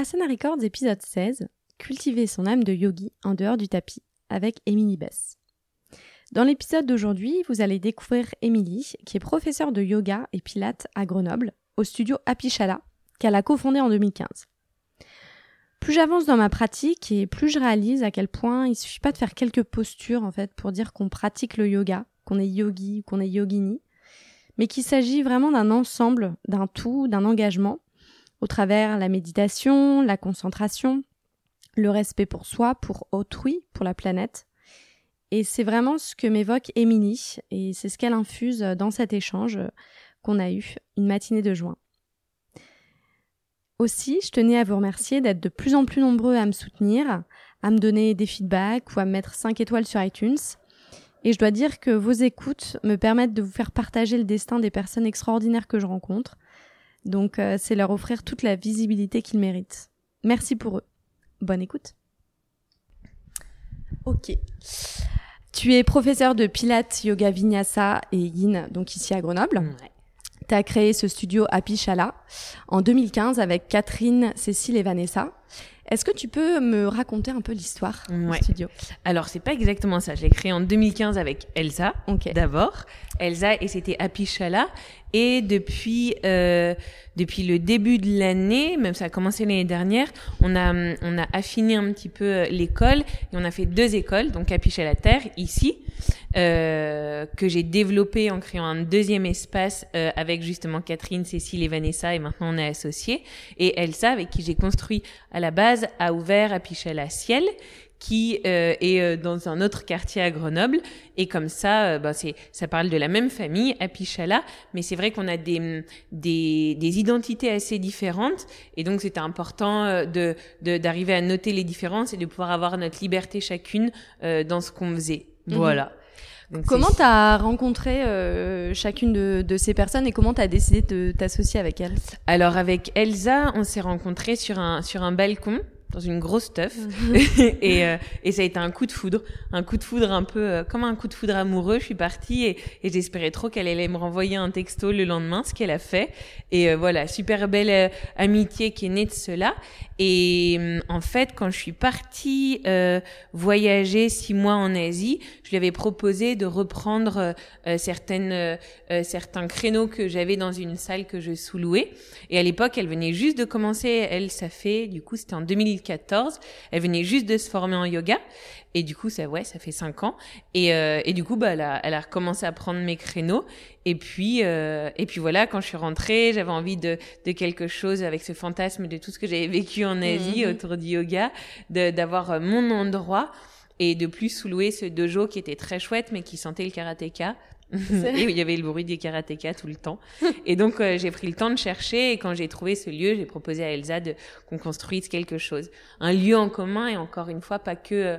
Asana Records épisode 16 Cultiver son âme de yogi en dehors du tapis avec Émilie Bess. Dans l'épisode d'aujourd'hui, vous allez découvrir Émilie, qui est professeure de yoga et pilates à Grenoble, au studio Apichala, qu'elle a cofondé en 2015. Plus j'avance dans ma pratique et plus je réalise à quel point il suffit pas de faire quelques postures en fait pour dire qu'on pratique le yoga, qu'on est yogi ou qu'on est yogini, mais qu'il s'agit vraiment d'un ensemble, d'un tout, d'un engagement, au travers la méditation, la concentration, le respect pour soi, pour autrui, pour la planète. Et c'est vraiment ce que m'évoque Émilie, et c'est ce qu'elle infuse dans cet échange qu'on a eu une matinée de juin. Aussi, je tenais à vous remercier d'être de plus en plus nombreux à me soutenir, à me donner des feedbacks ou à me mettre 5 étoiles sur iTunes. Et je dois dire que vos écoutes me permettent de vous faire partager le destin des personnes extraordinaires que je rencontre. Donc euh, c'est leur offrir toute la visibilité qu'ils méritent. Merci pour eux. Bonne écoute. Ok. Tu es professeur de Pilates, Yoga Vinyasa et Yin, donc ici à Grenoble. Ouais. Tu as créé ce studio Happy Chala en 2015 avec Catherine, Cécile et Vanessa. Est-ce que tu peux me raconter un peu l'histoire Ouais. du studio? Alors, c'est pas exactement ça. Je l'ai créé en 2015 avec Elsa, Ok. d'abord. Elsa, et c'était Happy Chala. Et depuis, euh, depuis le début de l'année, même ça a commencé l'année dernière, on a, on a affiné un petit peu euh, l'école et on a fait deux écoles, donc Happy Chala Terre, ici, euh, que j'ai développé en créant un deuxième espace euh, avec justement Catherine, Cécile et Vanessa, et maintenant on est associés. Et Elsa, avec qui j'ai construit à la base, a ouvert Happy Chala Ciel, qui euh, est euh, dans un autre quartier à Grenoble. Et comme ça, euh, ben, c'est, ça parle de la même famille, Apichala, mais c'est vrai qu'on a des, des, des identités assez différentes. Et donc, c'était important euh, de, de, d'arriver à noter les différences et de pouvoir avoir notre liberté chacune euh, dans ce qu'on faisait. Mhm. Voilà. Donc, Comment tu as rencontré euh, chacune de, de ces personnes et comment tu as décidé de t'associer avec elles? Alors, avec Elsa, on s'est rencontrés sur un, sur un balcon dans une grosse teuf et, euh, et ça a été un coup de foudre, un coup de foudre un peu euh, comme un coup de foudre amoureux. Je suis partie et, et j'espérais trop qu'elle allait me renvoyer un texto le lendemain, ce qu'elle a fait. Et euh, voilà, super belle euh, amitié qui est née de cela. Et hum, en fait, quand je suis partie euh, voyager six mois en Asie, je lui avais proposé de reprendre euh, euh, certaines euh, euh, certains créneaux que j'avais dans une salle que je sous-louais. Et à l'époque, elle venait juste de commencer. Elle, ça fait du coup, c'était en 2014. Elle venait juste de se former en yoga. Et du coup, ça, ouais, ça fait cinq ans. Et, euh, et du coup, bah, elle a, elle a recommencé à prendre mes créneaux. Et puis, euh, et puis voilà, quand je suis rentrée, j'avais envie de, de quelque chose avec ce fantasme de tout ce que j'avais vécu en Asie Mhm. autour du yoga, d'avoir euh, mon endroit et de plus sous-louer ce dojo qui était très chouette, mais qui sentait le karatéka. il y avait le bruit des karatékas tout le temps. Et donc, euh, j'ai pris le temps de chercher et quand j'ai trouvé ce lieu, j'ai proposé à Elsa de qu'on construise quelque chose. Un lieu en commun et encore une fois, pas que,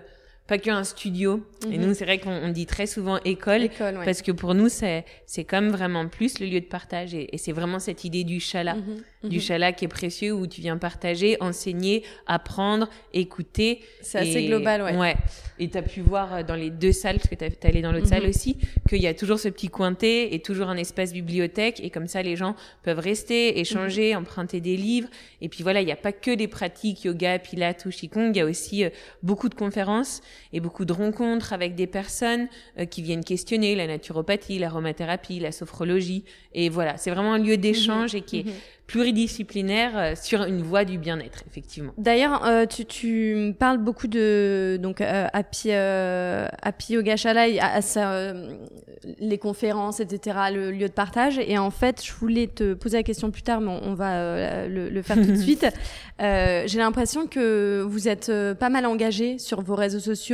pas que un studio. Et Mhm. nous, c'est vrai qu'on on dit très souvent école. École, ouais. Parce que pour nous, c'est, c'est comme vraiment plus le lieu de partage. Et, et c'est vraiment cette idée du chala. Mhm, Du mhm. chala qui est précieux où tu viens partager, enseigner, apprendre, écouter. C'est assez global, ouais. Ouais. Et t'as pu voir euh, dans les deux salles, parce que t'es allé dans l'autre salle aussi, qu'il y a toujours ce petit coin thé et toujours un espace bibliothèque. Et comme ça, les gens peuvent rester, échanger, emprunter des livres. Et puis voilà, il n'y a pas que des pratiques yoga, pilates ou qigong. Il y a aussi euh, beaucoup de conférences et beaucoup de rencontres avec des personnes euh, qui viennent questionner la naturopathie, l'aromathérapie, la sophrologie. Et voilà, c'est vraiment un lieu d'échange et qui est Mhm. pluridisciplinaire euh, sur une voie du bien-être, effectivement. D'ailleurs, euh, tu, tu parles beaucoup de donc euh, Happy, euh, Happy Yoga Shala, et à- euh, les conférences, etc., le lieu de partage. Et en fait, je voulais te poser la question plus tard, mais on, on va le, le faire tout de suite. J'ai l'impression que vous êtes pas mal engagé sur vos réseaux sociaux.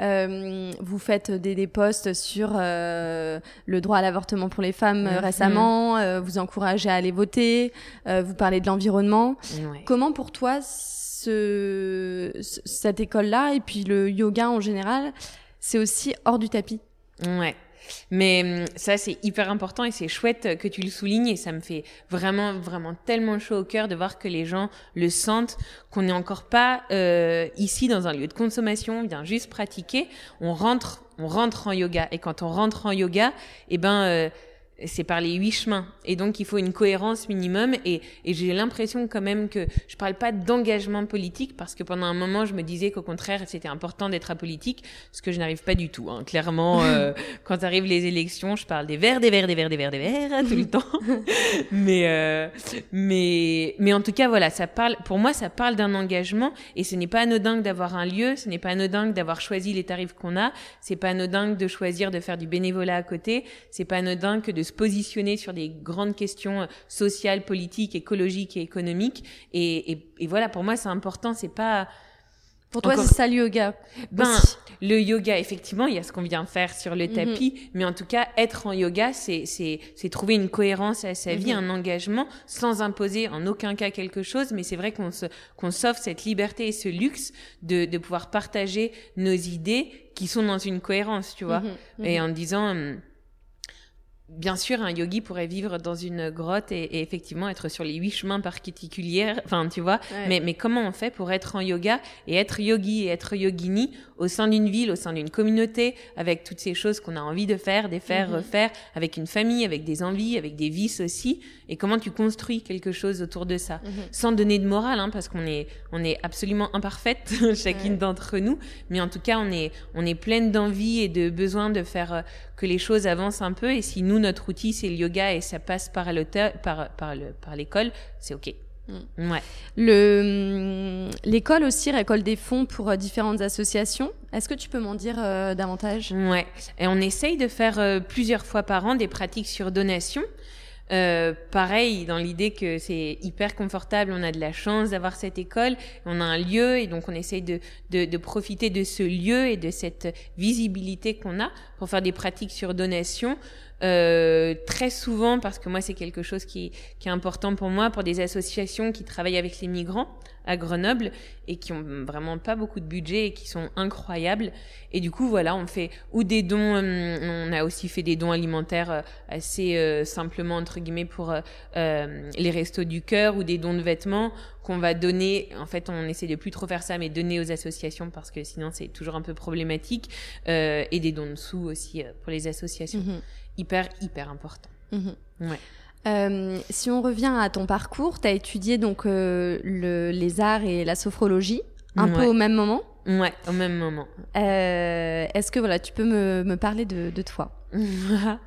Euh, vous faites des, des posts sur euh, le droit à l'avortement pour les femmes euh, Mhm. récemment. vous encouragez à aller voter. vous parlez de l'environnement. Ouais. Comment pour toi ce, ce- cette école-là et puis le yoga en général, c'est aussi hors du tapis? Ouais. Mais hum, ça, c'est hyper important et c'est chouette que tu le soulignes et ça me fait vraiment, vraiment tellement chaud au cœur de voir que les gens le sentent, qu'on n'est encore pas euh, ici dans un lieu de consommation, on vient juste pratiquer, on rentre, on rentre en yoga. Et quand on rentre en yoga, eh ben, euh, c'est par les huit chemins. Et donc, il faut une cohérence minimum. Et, et j'ai l'impression quand même que je parle pas d'engagement politique parce que pendant un moment, je me disais qu'au contraire, c'était important d'être apolitique, ce que je n'arrive pas du tout. Hein. Clairement, euh, quand arrivent les élections, je parle des verts, des verts, des verts, des verts, des verts tout le temps. mais, euh, mais, mais en tout cas, voilà, ça parle. Pour moi, ça parle d'un engagement. Et ce n'est pas anodin d'avoir un lieu. Ce n'est pas anodin d'avoir choisi les tarifs qu'on a. C'est pas anodin de choisir de faire du bénévolat à côté. C'est pas anodin que de positionner sur des grandes questions euh, sociales, politiques, écologiques et économiques. Et, et, voilà, pour moi, c'est important. C'est pas pour toi, c'est ça le yoga? Ben, le yoga, effectivement, il y a ce qu'on vient faire sur le mhm. tapis, mais en tout cas, être en yoga, c'est c'est trouver une cohérence à sa vie, mhm. un engagement, sans imposer en aucun cas quelque chose. Mais c'est vrai qu'on se qu'on s'offre cette liberté et ce luxe de de pouvoir partager nos idées qui sont dans une cohérence, tu vois, mhm. et en disant hum, bien sûr, un yogi pourrait vivre dans une grotte et, effectivement être sur les huit chemins particuliers, enfin, tu vois. Mais, mais comment on fait pour être en yoga et être yogi et être yogini au sein d'une ville, au sein d'une communauté, avec toutes ces choses qu'on a envie de faire, de faire, mhm. refaire, avec une famille, avec des envies, avec des vices aussi? Et comment tu construis quelque chose autour de ça, mhm. sans donner de morale, hein, parce qu'on est, on est absolument imparfaite, chacune d'entre nous. Mais en tout cas, on est, on est pleine d'envie et de besoin de faire euh, que les choses avancent un peu. Et si nous, notre outil, c'est le yoga et ça passe par par, par, par l'école, c'est OK. Mm. Ouais. Le, hum, l'école aussi récolte des fonds pour euh, différentes associations. Est-ce que tu peux m'en dire euh, davantage? Ouais. Et on essaye de faire euh, plusieurs fois par an des pratiques sur donation. Euh, pareil, dans l'idée que c'est hyper confortable, on a de la chance d'avoir cette école, on a un lieu et donc on essaye de, de, de profiter de ce lieu et de cette visibilité qu'on a pour faire des pratiques sur donation. Euh, très souvent, parce que moi c'est quelque chose qui, qui, est important pour moi, pour des associations qui travaillent avec les migrants à Grenoble et qui ont vraiment pas beaucoup de budget et qui sont incroyables. Et du coup, voilà, on fait ou des dons, euh, on a aussi fait des dons alimentaires euh, assez euh, simplement entre guillemets pour les restos du cœur ou des dons de vêtements qu'on va donner. En fait, on essaie de plus trop faire ça, mais donner aux associations parce que sinon c'est toujours un peu problématique. et des dons de sous aussi pour les associations. Mm-hmm hyper, hyper important. Mhm. Ouais. Euh, si on revient à ton parcours, tu as étudié donc euh, le, les arts et la sophrologie un peu au même moment? Ouais, au même moment. Euh, Est-ce que voilà, tu peux me, me parler de, de toi?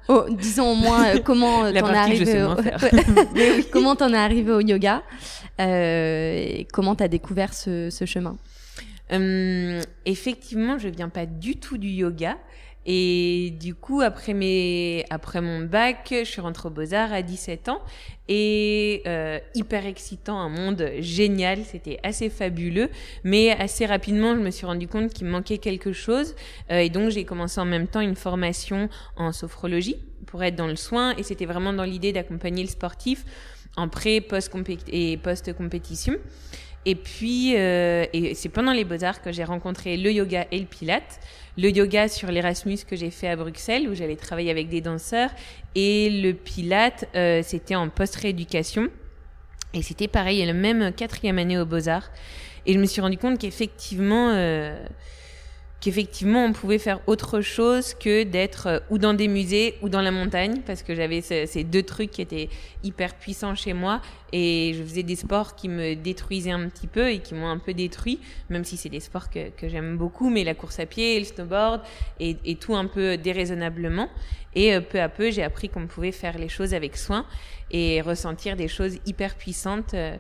Oh, Disons au moins comment t'en es arrivé au... comment t'en es arrivé au yoga? Et comment t'as découvert ce, ce chemin? Effectivement, je viens pas du tout du yoga. Et du coup, après, mes, après mon bac, je suis rentrée au Beaux-Arts à 17 ans. Et euh, hyper excitant, un monde génial, c'était assez fabuleux. Mais assez rapidement, je me suis rendu compte qu'il me manquait quelque chose. Euh, et donc, j'ai commencé en même temps une formation en sophrologie pour être dans le soin. Et c'était vraiment dans l'idée d'accompagner le sportif en pré, post et post-compétition. Et puis, euh, et c'est pendant les Beaux-Arts que j'ai rencontré le yoga et le pilate le yoga sur l'Erasmus que j'ai fait à Bruxelles, où j'allais travailler avec des danseurs, et le pilate, euh, c'était en post-rééducation. Et c'était pareil, le même quatrième année aux Beaux-Arts. Et je me suis rendu compte qu'effectivement, euh, qu'effectivement on pouvait faire autre chose que d'être euh, ou dans des musées ou dans la montagne parce que j'avais ces deux trucs qui étaient hyper puissants chez moi et je faisais des sports qui me détruisaient un petit peu et qui m'ont un peu détruit même si c'est des sports que, j'aime beaucoup mais la course à pied le snowboard et, et tout un peu déraisonnablement et euh, peu à peu j'ai appris qu'on pouvait faire les choses avec soin et ressentir des choses hyper puissantes euh,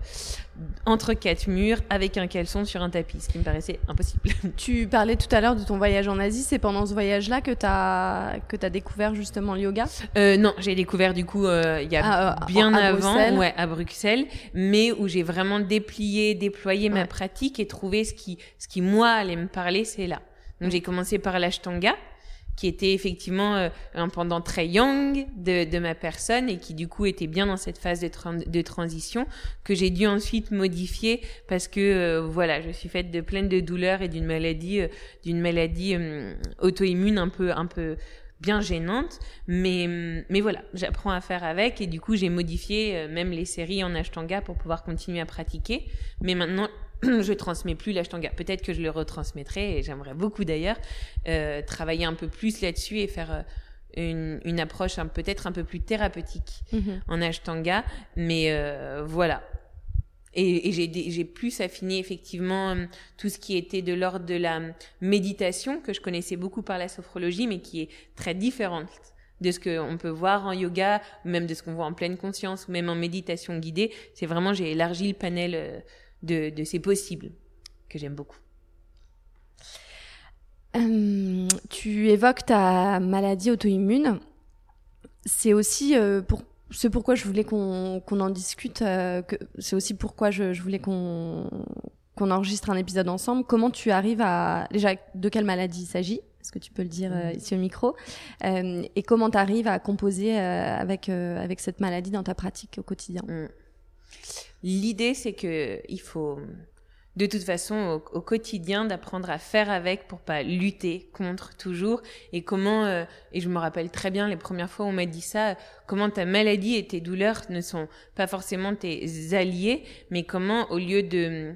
entre quatre murs avec un caleçon sur un tapis, ce qui me paraissait impossible. Tu parlais tout à l'heure de ton voyage en Asie, c'est pendant ce voyage-là que tu as que as découvert justement le yoga euh, non, j'ai découvert du coup euh, il y a ah, bien avant ouais, à Bruxelles, mais où j'ai vraiment déplié, déployé ma pratique et trouvé ce qui ce qui moi allait me parler, c'est là. Donc j'ai commencé par l'ashtanga qui était effectivement euh, un pendant très young de, de, ma personne et qui du coup était bien dans cette phase de, transition que j'ai dû ensuite modifier parce que euh, voilà je suis faite de pleine de douleurs et d'une maladie euh, d'une maladie auto-immune un peu un peu bien gênante. Mais mais voilà j'apprends à faire avec et du coup j'ai modifié même les séries en ashtanga pour pouvoir continuer à pratiquer. Mais maintenant je transmets plus l'ashtanga. Peut-être que je le retransmettrai, et j'aimerais beaucoup d'ailleurs euh, travailler un peu plus là-dessus et faire euh, une, une approche peut-être un peu plus thérapeutique Mhm. en Ashtanga, mais euh, voilà. Et, et j'ai plus affiné effectivement euh, tout ce qui était de l'ordre de la méditation que je connaissais beaucoup par la sophrologie, mais qui est très différente de ce qu'on peut voir en yoga, ou même de ce qu'on voit en pleine conscience, ou même en méditation guidée. C'est vraiment j'ai élargi le panel euh, de, de ces possibles que j'aime beaucoup. Euh, tu évoques ta maladie auto-immune. C'est aussi euh, pour ce pourquoi je voulais qu'on en discute. euh, c'est aussi pourquoi je, je voulais qu'on qu'on enregistre un épisode ensemble. Comment tu arrives à déjà de quelle maladie il s'agit? Est-ce que tu peux le dire euh, ici au micro? Et comment tu arrives à composer avec avec cette maladie dans ta pratique au quotidien? Mm. L'idée, c'est que il faut, de toute façon, au, quotidien, d'apprendre à faire avec pour pas lutter contre toujours. Et comment, euh, et je me rappelle très bien les premières fois où on m'a dit ça, comment ta maladie et tes douleurs ne sont pas forcément tes alliés, mais comment, au lieu de,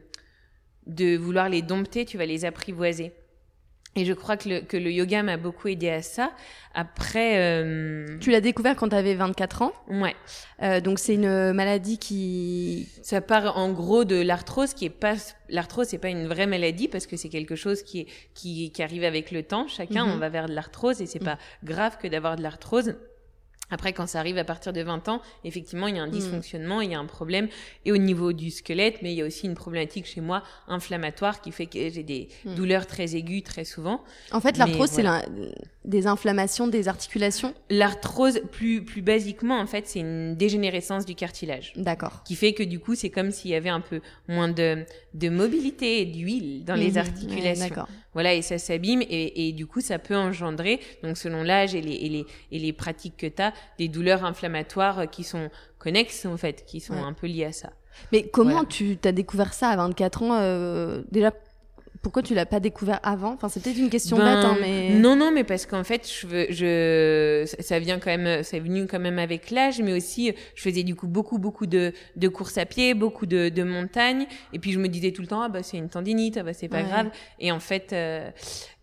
de vouloir les dompter, tu vas les apprivoiser. Et je crois que le, que le yoga m'a beaucoup aidé à ça. Après, euh, Tu l'as découvert quand tu avais 24 ans? ouais. Euh, donc c'est une maladie qui Ça part en gros de l'arthrose qui est pas l'arthrose c'est pas une vraie maladie parce que c'est quelque chose qui est qui, qui arrive avec le temps chacun Mhm. on va vers de l'arthrose et c'est pas grave que d'avoir de l'arthrose après quand ça arrive à partir de 20 ans effectivement il y a un Mhm. dysfonctionnement il y a un problème et au niveau du squelette mais il y a aussi une problématique chez moi inflammatoire qui fait que j'ai des Mhm. douleurs très aiguës très souvent En fait, l'arthrose, c'est la- des inflammations des articulations? l'arthrose plus plus basiquement en fait c'est une dégénérescence du cartilage D'accord. qui fait que du coup c'est comme s'il y avait un peu moins de, de mobilité et d'huile dans les Mhm. articulations. D'accord. Voilà, et ça s'abîme et, et du coup ça peut engendrer, donc selon l'âge et les, et, les, et les pratiques que tu as, des douleurs inflammatoires qui sont connexes en fait, qui sont Ouais. un peu liées à ça. Mais comment Voilà. tu t'as découvert ça à 24 ans euh, Déjà, pourquoi tu l'as pas découvert avant? Enfin, c'est peut-être une question Ben, bête, hein, mais Non, non, mais parce qu'en fait, je, veux- je, ça- vient quand même, ça est venu quand même avec l'âge, mais aussi, je faisais du coup beaucoup, beaucoup de, de courses à pied, beaucoup de, de montagnes, et puis je me disais tout le temps, ah bah c'est une tendinite, ah bah c'est pas Ouais. grave, et en fait, euh,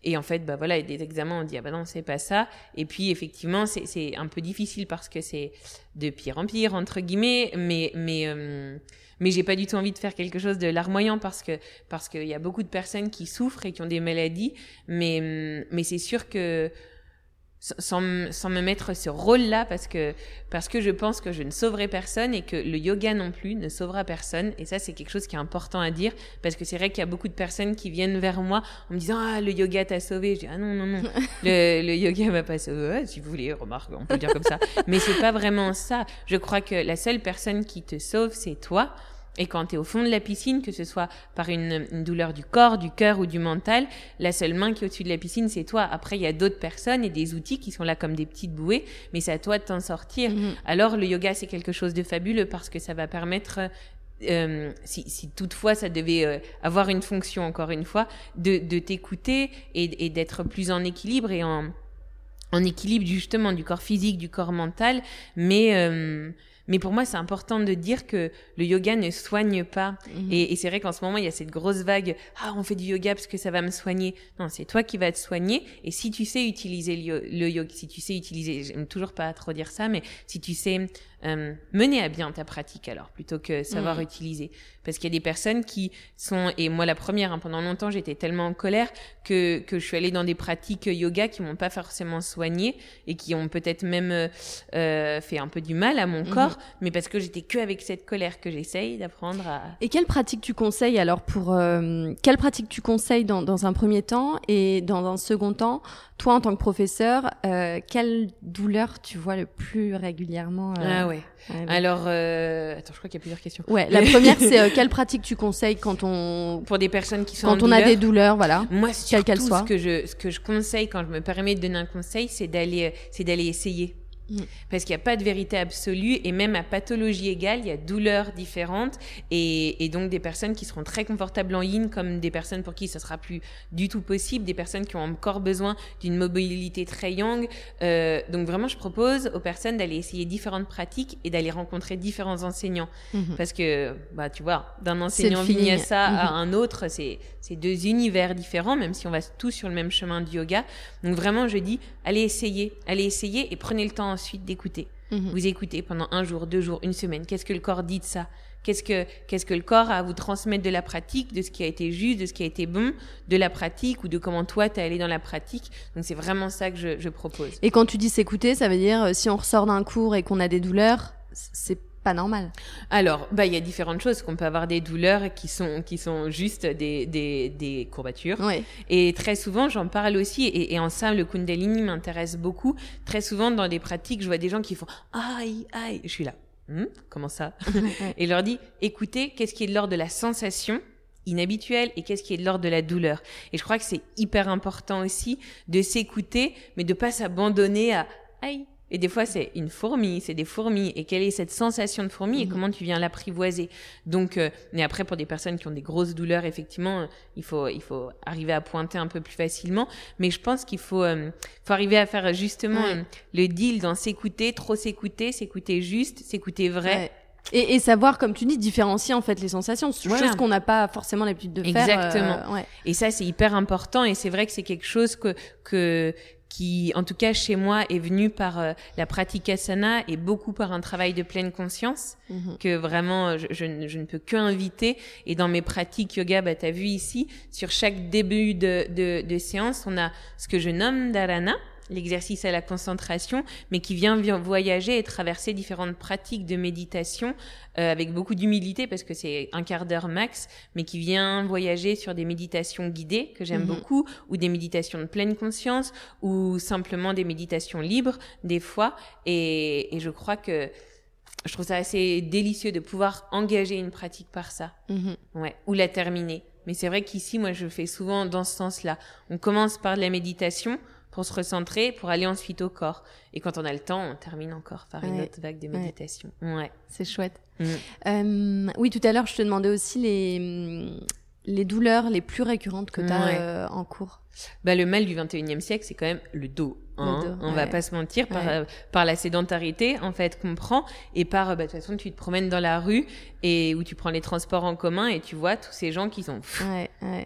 et en fait, bah voilà, des examens, on dit, ah bah non, c'est pas ça, et puis effectivement, c'est, c'est un peu difficile parce que c'est de pire en pire, entre guillemets, mais, mais, euh, mais j'ai pas du tout envie de faire quelque chose de larmoyant parce que parce qu'il y a beaucoup de personnes qui souffrent et qui ont des maladies, mais hum, mais c'est sûr que sans- sans, me mettre ce rôle-là parce que parce que je pense que je ne sauverai personne et que le yoga non plus ne sauvera personne. Et ça c'est quelque chose qui est important à dire parce que c'est vrai qu'il y a beaucoup de personnes qui viennent vers moi en me disant ah le yoga t'a sauvé. Je dis ah non non non. Le, le yoga m'a pas sauvé. Ouais, si vous voulez remarque on peut dire comme ça. Mais c'est pas vraiment ça. Je crois que la seule personne qui te sauve c'est toi et quand tu es au fond de la piscine, que ce soit par une, une douleur du corps, du cœur ou du mental, la seule main qui est au-dessus de la piscine, c'est toi. Après, il y a d'autres personnes et des outils qui sont là comme des petites bouées, mais c'est à toi de t'en sortir. Mhm. Alors, le yoga, c'est quelque chose de fabuleux parce que ça va permettre, euh, si, si toutefois ça devait euh, avoir une fonction, encore une fois, de, de t'écouter et, et d'être plus en équilibre et en, en équilibre justement du corps physique, du corps mental, mais euh, mais pour moi c'est important de dire que le yoga ne soigne pas. Mhm. Et, et c'est vrai qu'en ce moment il y a cette grosse vague, ah on fait du yoga parce que ça va me soigner. Non, c'est toi qui vas te soigner. Et si tu sais utiliser le yoga, si tu sais utiliser, j'aime toujours pas trop dire ça, mais si tu sais euh, mener à bien ta pratique alors plutôt que savoir Mhm. utiliser, parce qu'il y a des personnes qui sont et moi la première hein, pendant longtemps j'étais tellement en colère que que je suis allée dans des pratiques yoga qui m'ont pas forcément soignée et qui ont peut-être même euh, euh, fait un peu du mal à mon Mhm. corps, mais parce que j'étais que avec cette colère que j'essaye d'apprendre à. Et quelle pratique tu conseilles alors pour euh, quelle pratique tu conseilles dans, dans un premier temps et dans un second temps, toi en tant que professeur, euh, quelle douleur tu vois le plus régulièrement euh, Ah ouais. Alors euh... attends, je crois qu'il y a plusieurs questions. Ouais, la première c'est euh, quelle pratique tu conseilles quand on Pour des personnes qui sont quand en on a des douleurs, voilà. Moi, quelle qu'elle surtout, soit. ce que je ce que je conseille quand je me permets de donner un conseil, c'est d'aller c'est d'aller essayer. Mm. Parce qu'il n'y a pas de vérité absolue et même à pathologie égale, il y a douleurs différentes et, donc des personnes qui seront très confortables en yin comme des personnes pour qui ça sera plus du tout possible, des personnes qui ont encore besoin d'une mobilité très yang. Euh, donc vraiment, je propose aux personnes d'aller essayer différentes pratiques et d'aller rencontrer différents enseignants mm-hmm. parce que bah tu vois, d'un enseignant vinyasa à mm-hmm. un autre, c'est c'est deux univers différents, même si on va tous sur le même chemin du yoga. Donc vraiment, je dis, allez essayer, allez essayer et prenez le temps ensuite d'écouter. Mhm. Vous écoutez pendant un jour, deux jours, une semaine. Qu'est-ce que le corps dit de ça? Qu'est-ce que qu'est-ce que le corps a à vous transmettre de la pratique, de ce qui a été juste, de ce qui a été bon, de la pratique ou de comment toi t'es allé dans la pratique? Donc c'est vraiment ça que je, je propose. Et quand tu dis s'écouter, ça veut dire euh, si on ressort d'un cours et qu'on a des douleurs, c'est pas normal. Alors, bah, il y a différentes choses. Qu'on peut avoir des douleurs qui sont, qui sont juste des, des, des courbatures. Et très souvent, j'en parle aussi, et, en ça, le Kundalini m'intéresse beaucoup. Très souvent, dans des pratiques, je vois des gens qui font aïe, aïe. Je suis là. Hmm, comment ça? Et je leur dis, écoutez, qu'est-ce qui est de l'ordre de la sensation inhabituelle et qu'est-ce qui est de l'ordre de la douleur? Et je crois que c'est hyper important aussi de s'écouter, mais de pas s'abandonner à aïe, et des fois, c'est une fourmi, c'est des fourmis. Et quelle est cette sensation de fourmi et mhm. comment tu viens l'apprivoiser? Donc, euh, mais après, pour des personnes qui ont des grosses douleurs, effectivement, euh, il faut il faut arriver à pointer un peu plus facilement. Mais je pense qu'il faut euh, faut arriver à faire justement le deal dans s'écouter, trop s'écouter, s'écouter juste, s'écouter vrai. Et, et, savoir, comme tu dis, différencier en fait les sensations, chose qu'on n'a pas forcément l'habitude de faire. Exactement. ouais. Et ça, c'est hyper important. Et c'est vrai que c'est quelque chose que que qui, en tout cas chez moi, est venu par euh, la pratique asana et beaucoup par un travail de pleine conscience mhm. que vraiment je, je, ne peux que inviter. Et dans mes pratiques yoga, bah, tu as vu ici, sur chaque début de, de, de séance, on a ce que je nomme dharana, l'exercice à la concentration, mais qui vient voyager et traverser différentes pratiques de méditation euh, avec beaucoup d'humilité parce que c'est un quart d'heure max, mais qui vient voyager sur des méditations guidées que j'aime mhm. beaucoup, ou des méditations de pleine conscience, ou simplement des méditations libres des fois. Et, et je crois que je trouve ça assez délicieux de pouvoir engager une pratique par ça, mhm. ouais, ou la terminer. Mais c'est vrai qu'ici, moi, je fais souvent dans ce sens-là. On commence par de la méditation, pour se recentrer, pour aller ensuite au corps. Et quand on a le temps, on termine encore par une autre vague de méditation. Ouais. C'est chouette. Mm. Euh, oui, tout à l'heure, je te demandais aussi les, les douleurs les plus récurrentes que tu as euh, en cours. Bah, le mal du 21e siècle, c'est quand même le dos. Hein. on va pas se mentir par, euh, par la sédentarité en fait qu'on prend et par bah, de toute façon tu te promènes dans la rue et où tu prends les transports en commun et tu vois tous ces gens qui sont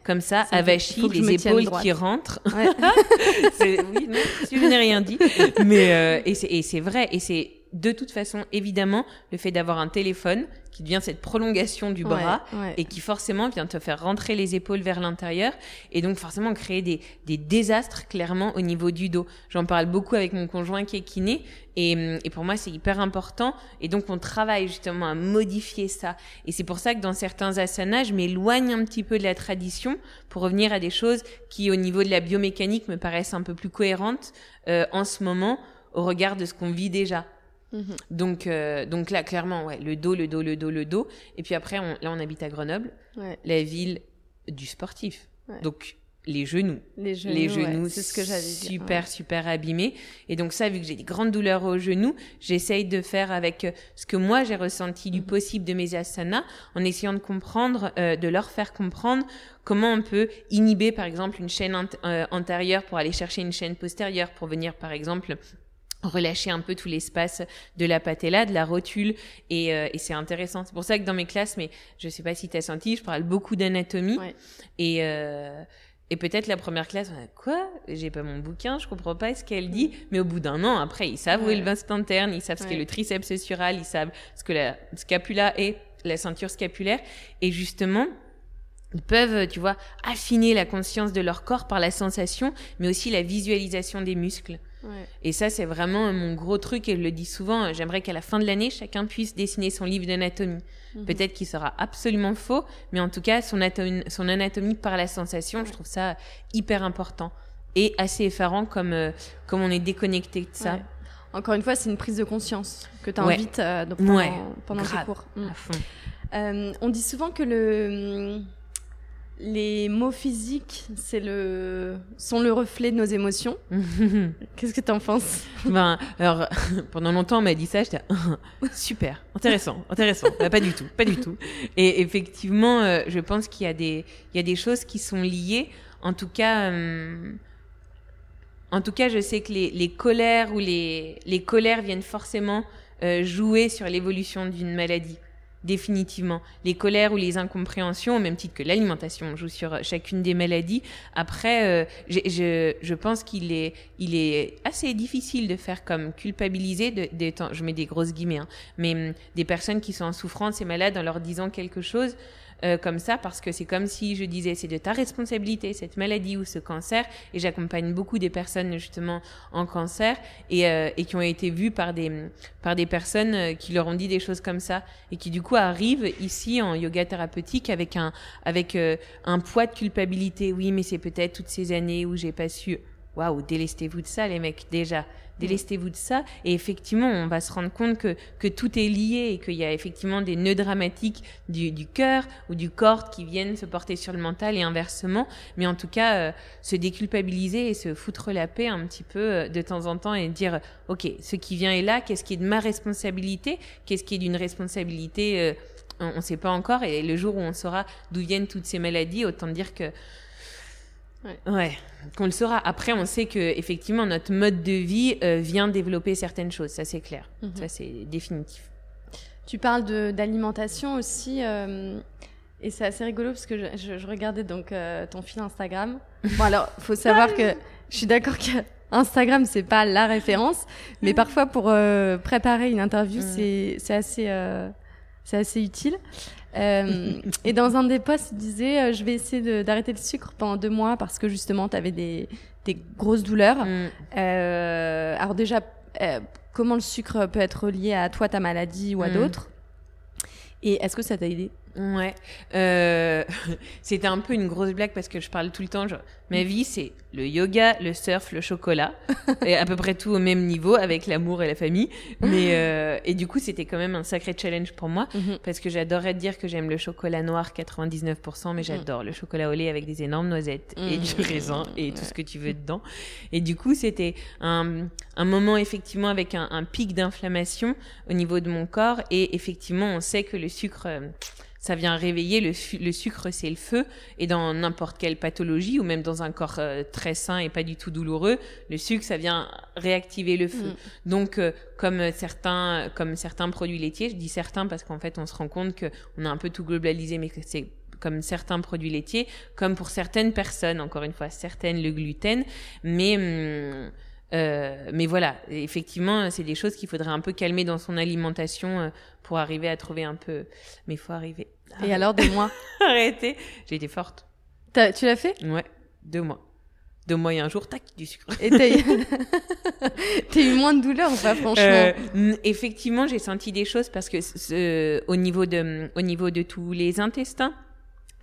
comme ça avachis les épaules qui rentrent. Oui non je n'ai rien dit. Mais euh, et c'est vrai et c'est de toute façon, évidemment, le fait d'avoir un téléphone qui devient cette prolongation du bras et qui forcément vient te faire rentrer les épaules vers l'intérieur et donc forcément créer des, des désastres clairement au niveau du dos. J'en parle beaucoup avec mon conjoint qui est kiné et, et pour moi c'est hyper important et donc on travaille justement à modifier ça et c'est pour ça que dans certains asanas je m'éloigne un petit peu de la tradition pour revenir à des choses qui au niveau de la biomécanique me paraissent un peu plus cohérentes euh, en ce moment au regard de ce qu'on vit déjà. Mhm. Donc, euh, donc là, clairement, ouais, le dos, le dos, le dos, le dos. Et puis après, on, là, on habite à Grenoble, la ville du sportif. Donc, les genoux. Les genoux, c'est ce que j'avais dit. Super, super abîmés. Et donc ça, vu que j'ai des grandes douleurs aux genoux, j'essaye de faire avec euh, ce que moi j'ai ressenti du mhm. possible de mes asanas, en essayant de comprendre, euh, de leur faire comprendre comment on peut inhiber, par exemple, une chaîne antérieure pour aller chercher une chaîne postérieure, pour venir, par exemple, relâcher un peu tout l'espace de la patella, de la rotule, et, euh, et c'est intéressant. C'est pour ça que dans mes classes, mais je sais pas si tu as senti, je parle beaucoup d'anatomie, et, euh, et peut-être la première classe, quoi? J'ai pas mon bouquin, je comprends pas ce qu'elle dit, mais au bout d'un an, après, ils savent où est le vaste interne, ils savent ce qu'est le triceps sural, ils savent ce que la scapula est, la ceinture scapulaire, et justement, ils peuvent, tu vois, affiner la conscience de leur corps par la sensation, mais aussi la visualisation des muscles. Et ça, c'est vraiment mon gros truc, et je le dis souvent, j'aimerais qu'à la fin de l'année, chacun puisse dessiner son livre d'anatomie. Mhm. Peut-être qu'il sera absolument faux, mais en tout cas, son, son anatomie par la sensation, je trouve ça hyper important. Et assez effarant comme, euh, comme on est déconnecté de ça. Encore une fois, c'est une prise de conscience que tu invites euh, pendant, pendant tes cours. Mm. Euh, on dit souvent que le les mots physiques c'est le, sont le reflet de nos émotions. Qu'est-ce que tu en penses? Ben, alors, Pendant longtemps, on m'a dit ça, j'étais super, intéressant, intéressant. Bah, pas du tout, pas du tout. Et effectivement, euh, je pense qu'il y, a des, il y a des choses qui sont liées. En tout cas, euh, en tout cas je sais que les, les colères ou les, les colères viennent forcément euh, jouer sur l'évolution d'une maladie définitivement. Les colères ou les incompréhensions, au même titre que l'alimentation, joue sur chacune des maladies. Après, euh, je, je, pense qu'il est, il est assez difficile de faire comme culpabiliser, de, je mets des grosses guillemets, hein, mais hum, des personnes qui sont en souffrance et malades en leur disant quelque chose. Euh, comme ça parce que c'est comme si je disais c'est de ta responsabilité cette maladie ou ce cancer. Et j'accompagne beaucoup des personnes justement en cancer et, euh, et qui ont été vues par des par des personnes euh, qui leur ont dit des choses comme ça. Et qui du coup arrivent ici en yoga thérapeutique avec un avec un poids de culpabilité. Oui mais c'est peut-être toutes ces années où j'ai pas su. Waouh délestez-vous de ça les mecs déjà délestez-vous de ça. Et effectivement, on va se rendre compte que, que tout est lié et qu'il y a effectivement des nœuds dramatiques du, du cœur ou du corps qui viennent se porter sur le mental et inversement. Mais en tout cas, euh, se déculpabiliser et se foutre la paix un petit peu euh, de temps en temps et dire, OK, ce qui vient est là, qu'est-ce qui est de ma responsabilité, qu'est-ce qui est d'une responsabilité, euh, on ne sait pas encore. Et le jour où on saura d'où viennent toutes ces maladies, autant dire que Ouais. qu'on le saura. Après, on sait que effectivement notre mode de vie euh, vient développer certaines choses, ça c'est clair, mhm. ça c'est définitif. Tu parles d'alimentation aussi, euh, et c'est assez rigolo parce que je, je, regardais donc euh, ton fil Instagram. Bon alors, faut savoir que je suis d'accord que Instagram c'est pas la référence, mais parfois pour préparer une interview mm. c'est assez c'est assez utile. Euh, et dans un des posts, il disait euh, Je vais essayer d'arrêter le sucre pendant deux mois parce que justement, tu avais des, des, grosses douleurs. Mm. Euh, alors, déjà, comment le sucre peut être lié à toi, ta maladie ou à mm. d'autres? Et est-ce que ça t'a aidé? Ouais. C'était un peu une grosse blague parce que je parle tout le temps. Genre, ma vie, c'est le yoga, le surf, le chocolat, et à peu près tout au même niveau avec l'amour et la famille. Mais euh, et du coup, c'était quand même un sacré challenge pour moi mhm. parce que j'adorerais dire que j'aime le chocolat noir 99%, mais j'adore le chocolat au lait avec des énormes noisettes et du mhm. raisin et tout ce que tu veux dedans. Et du coup, c'était un, un moment effectivement avec un, un pic d'inflammation au niveau de mon corps et effectivement, on sait que le sucre euh, ça vient réveiller le, le sucre, c'est le feu. Et dans n'importe quelle pathologie ou même dans un corps euh, très sain et pas du tout douloureux, le sucre, ça vient réactiver le feu. Mm. Donc, euh, comme certains, comme certains produits laitiers, je dis certains parce qu'en fait, on se rend compte que on a un peu tout globalisé, mais que c'est comme certains produits laitiers, comme pour certaines personnes, encore une fois, certaines le gluten, mais hum, euh, mais voilà, effectivement, c'est des choses qu'il faudrait un peu calmer dans son alimentation euh, pour arriver à trouver un peu. Mais il faut arriver. Et alors, deux mois? Arrêtez. J'ai été forte. tu l'as fait? Ouais, deux mois. Et un jour, tac, du sucre. Et t'as eu... eu moins de douleur ou pas, franchement euh, Effectivement, j'ai senti des choses parce que au niveau de, au niveau de tous les intestins,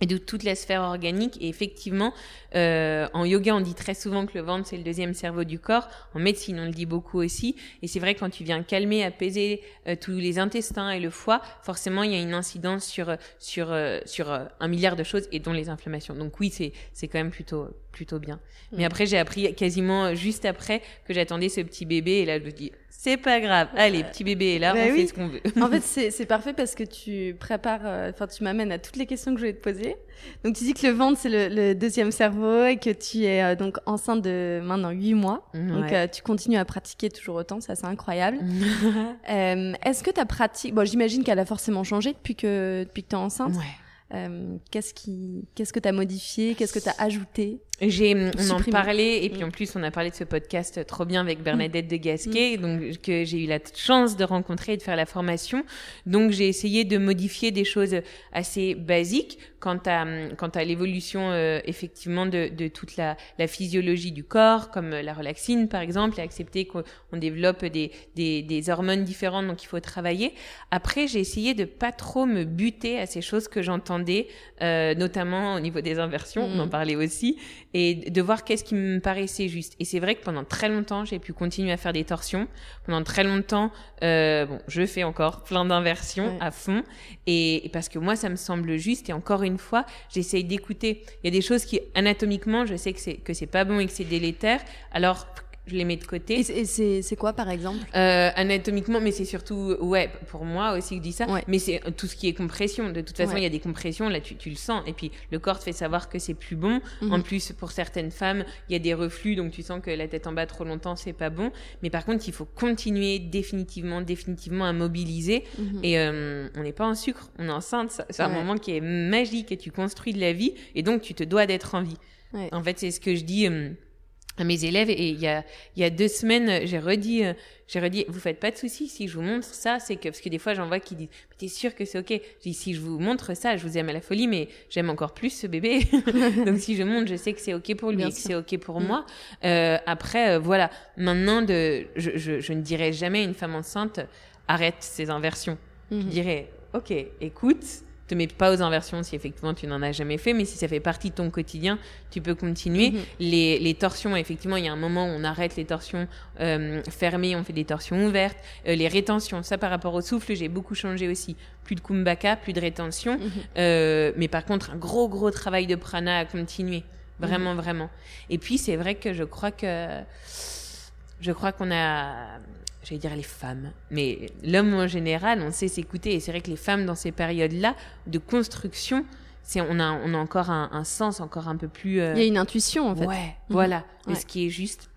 et de toute la sphère organique. Et effectivement, euh, en yoga, on dit très souvent que le ventre, c'est le deuxième cerveau du corps. En médecine, on le dit beaucoup aussi. Et c'est vrai quand tu viens calmer, apaiser euh, tous les intestins et le foie, forcément, il y a une incidence sur sur euh, sur euh, un milliard de choses, et dont les inflammations. Donc oui, c'est c'est quand même plutôt plutôt bien. Mais mm. après, j'ai appris quasiment juste après que j'attendais ce petit bébé, et là, je me dis c'est pas grave. Allez, petit bébé est là, bah on fait ce qu'on veut. en fait, c'est parfait parce que tu prépares, euh, enfin, tu m'amènes à toutes les questions que je vais te poser. Donc, tu dis que le ventre, c'est le, deuxième cerveau et que tu es euh, donc enceinte de maintenant huit mois. Donc, euh, tu continues à pratiquer toujours autant. Ça, c'est incroyable. Est-ce que ta pratique, bon, j'imagine qu'elle a forcément changé depuis que, depuis que tu es enceinte. Ouais. Qu'est-ce qui, qu'est-ce que tu as modifié, qu'est-ce que tu as ajouté? J'ai, on en parlait et puis mm. en plus on a parlé de ce podcast trop bien avec Bernadette de Gasquet, mm. donc que j'ai eu la chance de rencontrer et de faire la formation. Donc j'ai essayé de modifier des choses assez basiques quant à quant à l'évolution euh, effectivement de, de toute la, la physiologie du corps, comme la relaxine par exemple, et accepter qu'on développe des, des, des hormones différentes, donc il faut travailler. Après j'ai essayé de pas trop me buter à ces choses que j'entends euh, notamment au niveau des inversions, on en mm. parlait aussi. Et de voir qu'est-ce qui me paraissait juste. Et c'est vrai que pendant très longtemps, j'ai pu continuer à faire des torsions. Pendant très longtemps, euh, bon, je fais encore plein d'inversions à fond. Et, parce que moi, ça me semble juste. Et encore une fois, j'essaye d'écouter. Il y a des choses qui, anatomiquement, je sais que c'est, que c'est pas bon et que c'est délétère. Alors, je les mets de côté. Et c'est quoi par exemple? Euh, Anatomiquement, mais c'est surtout, ouais, pour moi aussi que je dis ça, mais c'est tout ce qui est compression. De toute façon, il y a des compressions, là tu, tu, le sens. Et puis le corps te fait savoir que c'est plus bon. Mhm. En plus, pour certaines femmes, il y a des reflux, donc tu sens que la tête en bas trop longtemps, c'est pas bon. Mais par contre, il faut continuer définitivement, définitivement à mobiliser. Mhm. Et euh, on n'est pas en sucre, on est enceinte. C'est un moment qui est magique et tu construis de la vie. Et donc, tu te dois d'être en vie. En fait, c'est ce que je dis. Euh, à mes élèves et il y a il y a deux semaines j'ai redit euh, j'ai redit vous faites pas de soucis si je vous montre ça c'est que parce que des fois j'en vois qui disent mais t'es sûr que c'est ok? Je dis si je vous montre ça je vous aime à la folie mais j'aime encore plus ce bébé. Donc si je montre je sais que c'est ok pour lui et que c'est ok pour mm. moi. Euh, après euh, voilà. Maintenant de je, je, je ne dirais jamais à une femme enceinte arrête ces inversions. Je mm-hmm. dirais ok écoute te mets pas aux inversions si effectivement tu n'en as jamais fait, mais si ça fait partie de ton quotidien, tu peux continuer. Mhm. les, les, torsions, effectivement, il y a un moment où on arrête les torsions euh, fermées, on fait des torsions ouvertes. Euh, les rétentions, ça par rapport au souffle, j'ai beaucoup changé aussi. Plus de kumbhaka, plus de rétention. Mhm. euh, mais par contre, un gros, gros travail de prana à continuer. Vraiment, mhm. vraiment. Et puis, c'est vrai que je crois que... Je crois qu'on a j'allais dire les femmes, mais l'homme en général, on sait s'écouter. Et c'est vrai que les femmes, dans ces périodes-là de construction, c'est on a, on a encore un, sens encore un peu plus. Euh, Il y a une intuition, en fait. Ouais, mhm. voilà. Mais ce qui est juste,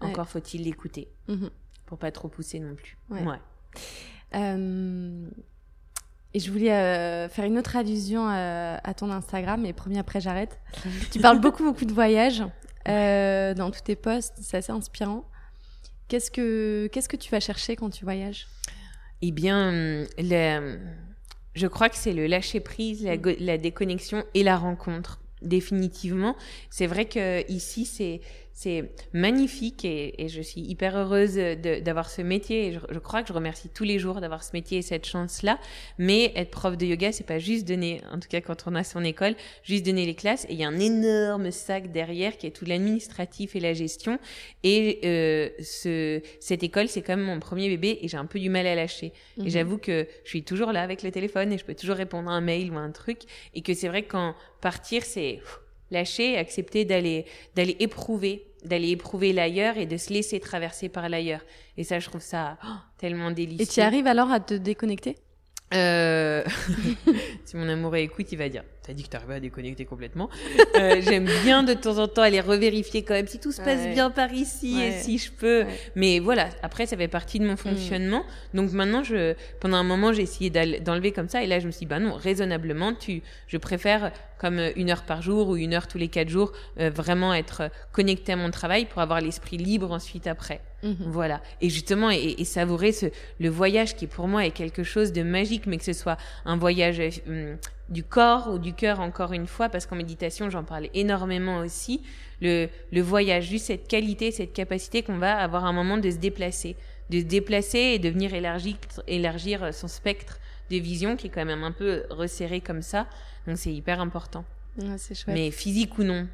encore faut-il l'écouter. Mhm. Pour pas trop pousser non plus. Ouais. Euh, et je voulais euh, faire une autre allusion à ton Instagram, et premier après j'arrête. tu parles beaucoup, beaucoup de voyages dans tous tes posts, c'est assez inspirant. Qu'est-ce que, qu'est-ce que tu vas chercher quand tu voyages? Eh bien, le, je crois que c'est le lâcher prise, la, mm. la déconnexion et la rencontre définitivement. C'est vrai que ici c'est c'est magnifique et, et, je suis hyper heureuse d'avoir ce métier. Et je, je, crois que je remercie tous les jours d'avoir ce métier et cette chance-là. Mais être prof de yoga, c'est pas juste donner, en tout cas quand on a son école, juste donner les classes. Et il y a un énorme sac derrière qui est tout l'administratif et la gestion. Et euh, ce, cette école, c'est même mon premier bébé et j'ai un peu du mal à lâcher. Et mhm. j'avoue que je suis toujours là avec le téléphone et je peux toujours répondre à un mail ou à un truc. Et que c'est vrai que quand partir, c'est lâcher, accepter d'aller d'aller éprouver, d'aller éprouver l'ailleurs et de se laisser traverser par l'ailleurs. Et ça, je trouve ça oh, tellement délicieux. Et tu arrives alors à te déconnecter? Euh... si mon amoureux écoute, il va dire T'as dit que t'arrivais à déconnecter complètement. Euh, J'aime bien de temps en temps aller revérifier quand même si tout se passe bien par ici et si je peux. Mais voilà, après, ça fait partie de mon mm. fonctionnement. Donc maintenant, je, pendant un moment, j'ai essayé d'enlever comme ça. Et là, je me suis dit Bah non, raisonnablement, tu, je préfère comme une heure par jour ou une heure tous les quatre jours, euh, vraiment être connecté à mon travail pour avoir l'esprit libre ensuite après. Mhm. Voilà. Et justement, et, et, savourer ce, le voyage qui pour moi est quelque chose de magique, mais que ce soit un voyage euh, du corps ou du cœur encore une fois, parce qu'en méditation, j'en parle énormément aussi. Le, le voyage, juste cette qualité, cette capacité qu'on va avoir un moment de se déplacer, de se déplacer et de venir élargir, élargir son spectre de vision qui est quand même un peu resserré comme ça. Donc c'est hyper important. c'est chouette. Mais physique ou non,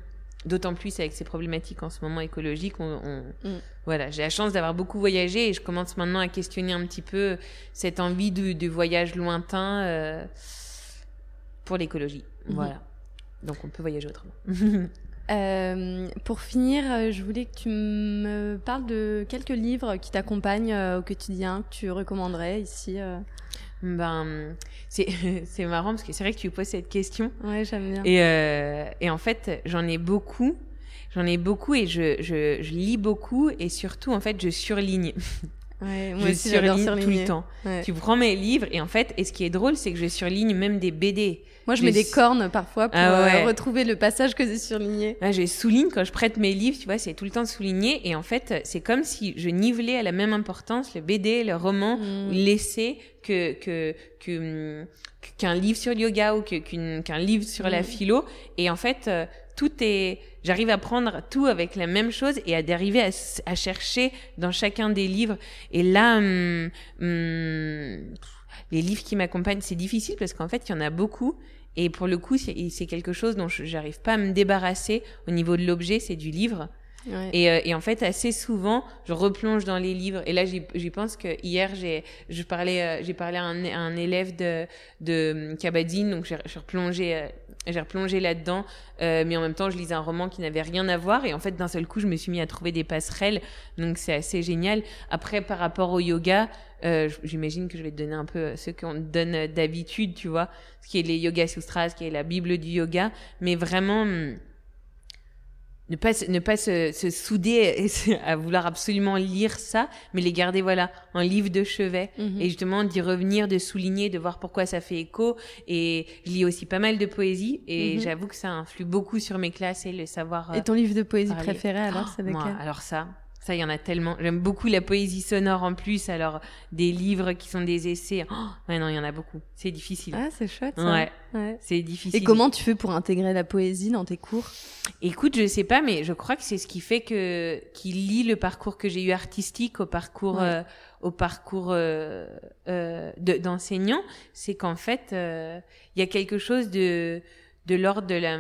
D'autant plus avec ces problématiques en ce moment écologiques. On, on... Mm. Voilà, j'ai la chance d'avoir beaucoup voyagé et je commence maintenant à questionner un petit peu cette envie de, de voyage lointain euh, pour l'écologie. Mm-hmm. Voilà. Donc on peut voyager autrement. euh, pour finir, euh, je voulais que tu me parles de quelques livres qui t'accompagnent euh, au quotidien, que tu recommanderais ici. Ben, c'est, c'est marrant parce que c'est vrai que tu poses cette question. Ouais, j'aime bien. Et, euh, et en fait, j'en ai beaucoup. J'en ai beaucoup et je, je, je lis beaucoup et surtout, en fait, je surligne. Ouais, moi je aussi, surligne tout le temps. Ouais. Tu prends mes livres et en fait, et ce qui est drôle, c'est que je surligne même des BD. Moi, je, mets des cornes parfois pour ah ouais. euh, retrouver le passage que j'ai surligné. Ah, je souligne quand je prête mes livres, tu vois, c'est tout le temps souligné. Et en fait, c'est comme si je nivelais à la même importance le BD, le roman, mmh. l'essai que que que qu'un livre sur le yoga ou qu'un livre sur mmh. la philo. Et en fait, euh, tout est j'arrive à prendre tout avec la même chose et à d'arriver à, à, chercher dans chacun des livres et là hum, hum, les livres qui m'accompagnent c'est difficile parce qu'en fait il y en a beaucoup Et pour le coup, c'est quelque chose dont j'arrive pas à me débarrasser au niveau de l'objet, c'est du livre. Et, euh, et, en fait, assez souvent, je replonge dans les livres. Et là, j'y pense que hier, j'ai je parlais, euh, j'ai parlé à un, un, élève de de Kabadine, donc j'ai replongé. Euh, j'ai replongé là-dedans, euh, mais en même temps, je lisais un roman qui n'avait rien à voir. Et en fait, d'un seul coup, je me suis mis à trouver des passerelles. Donc, c'est assez génial. Après, par rapport au yoga, euh, j'imagine que je vais te donner un peu ce qu'on donne d'habitude, tu vois, ce qui est les Yoga Sutras, ce qui est la Bible du yoga. Mais vraiment, hum, ne pas ne pas se, se souder à vouloir absolument lire ça mais les garder voilà en livre de chevet mhm. et justement d'y revenir de souligner de voir pourquoi ça fait écho et je lis aussi pas mal de poésie et mhm. j'avoue que ça influe beaucoup sur mes classes et le savoir et ton livre de poésie préféré alors c'est moi, alors ça ça, il y en a tellement. J'aime beaucoup la poésie sonore en plus. Alors, des livres qui sont des essais. Oh, ouais, non, il y en a beaucoup. C'est difficile. Ah, c'est chouette. Ça. Ouais. ouais. C'est difficile. Et comment tu fais pour intégrer la poésie dans tes cours? Écoute, je sais pas, mais je crois que c'est ce qui fait que qui lie le parcours que j'ai eu artistique au parcours euh, au parcours euh, euh, d'enseignant. c'est qu'en fait, il y a quelque chose de de l'ordre de la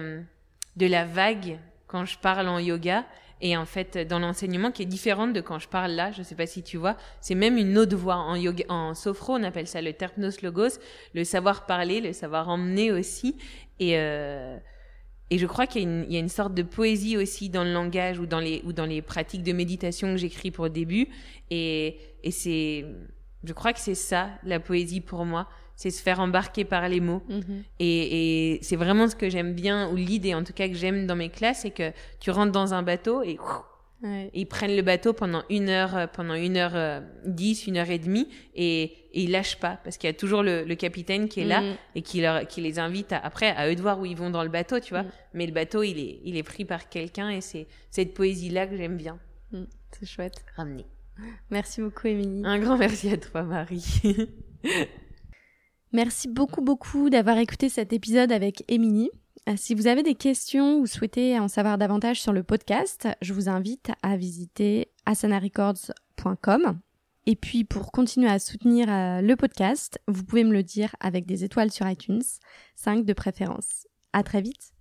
de la vague quand je parle en yoga et en fait dans l'enseignement qui est différente de quand je parle là, je sais pas si tu vois, c'est même une autre voix en yoga en sophro, on appelle ça le terpnos logos, le savoir parler, le savoir emmener aussi. Et euh, et je crois qu'il y, y, a une sorte de poésie aussi dans le langage ou dans les ou dans les pratiques de méditation que j'écris pour le début. Et et c'est je crois que c'est ça la poésie pour moi c'est se faire embarquer par les mots. Mhm. Et, et c'est vraiment ce que j'aime bien, ou l'idée en tout cas que j'aime dans mes classes, c'est que tu rentres dans un bateau et, ils prennent le bateau pendant une heure, euh, pendant une heure euh, dix, une heure et demie, et, et ils lâchent pas parce qu'il y a toujours le, le, capitaine qui est là mhm. et qui leur, qui les invite à, après à eux de voir où ils vont dans le bateau, tu vois. Mhm. Mais le bateau, il est, il est pris par quelqu'un et c'est cette poésie là que j'aime bien. C'est chouette. Ramener. Merci beaucoup, Émilie. Un grand merci à toi, Marie. Merci beaucoup beaucoup d'avoir écouté cet épisode avec Émilie. Euh, si vous avez des questions ou souhaitez en savoir davantage sur le podcast, je vous invite à visiter asanarecords.com. Et puis pour continuer à soutenir euh, le podcast, vous pouvez me le dire avec des étoiles sur iTunes, 5 de préférence. À très vite.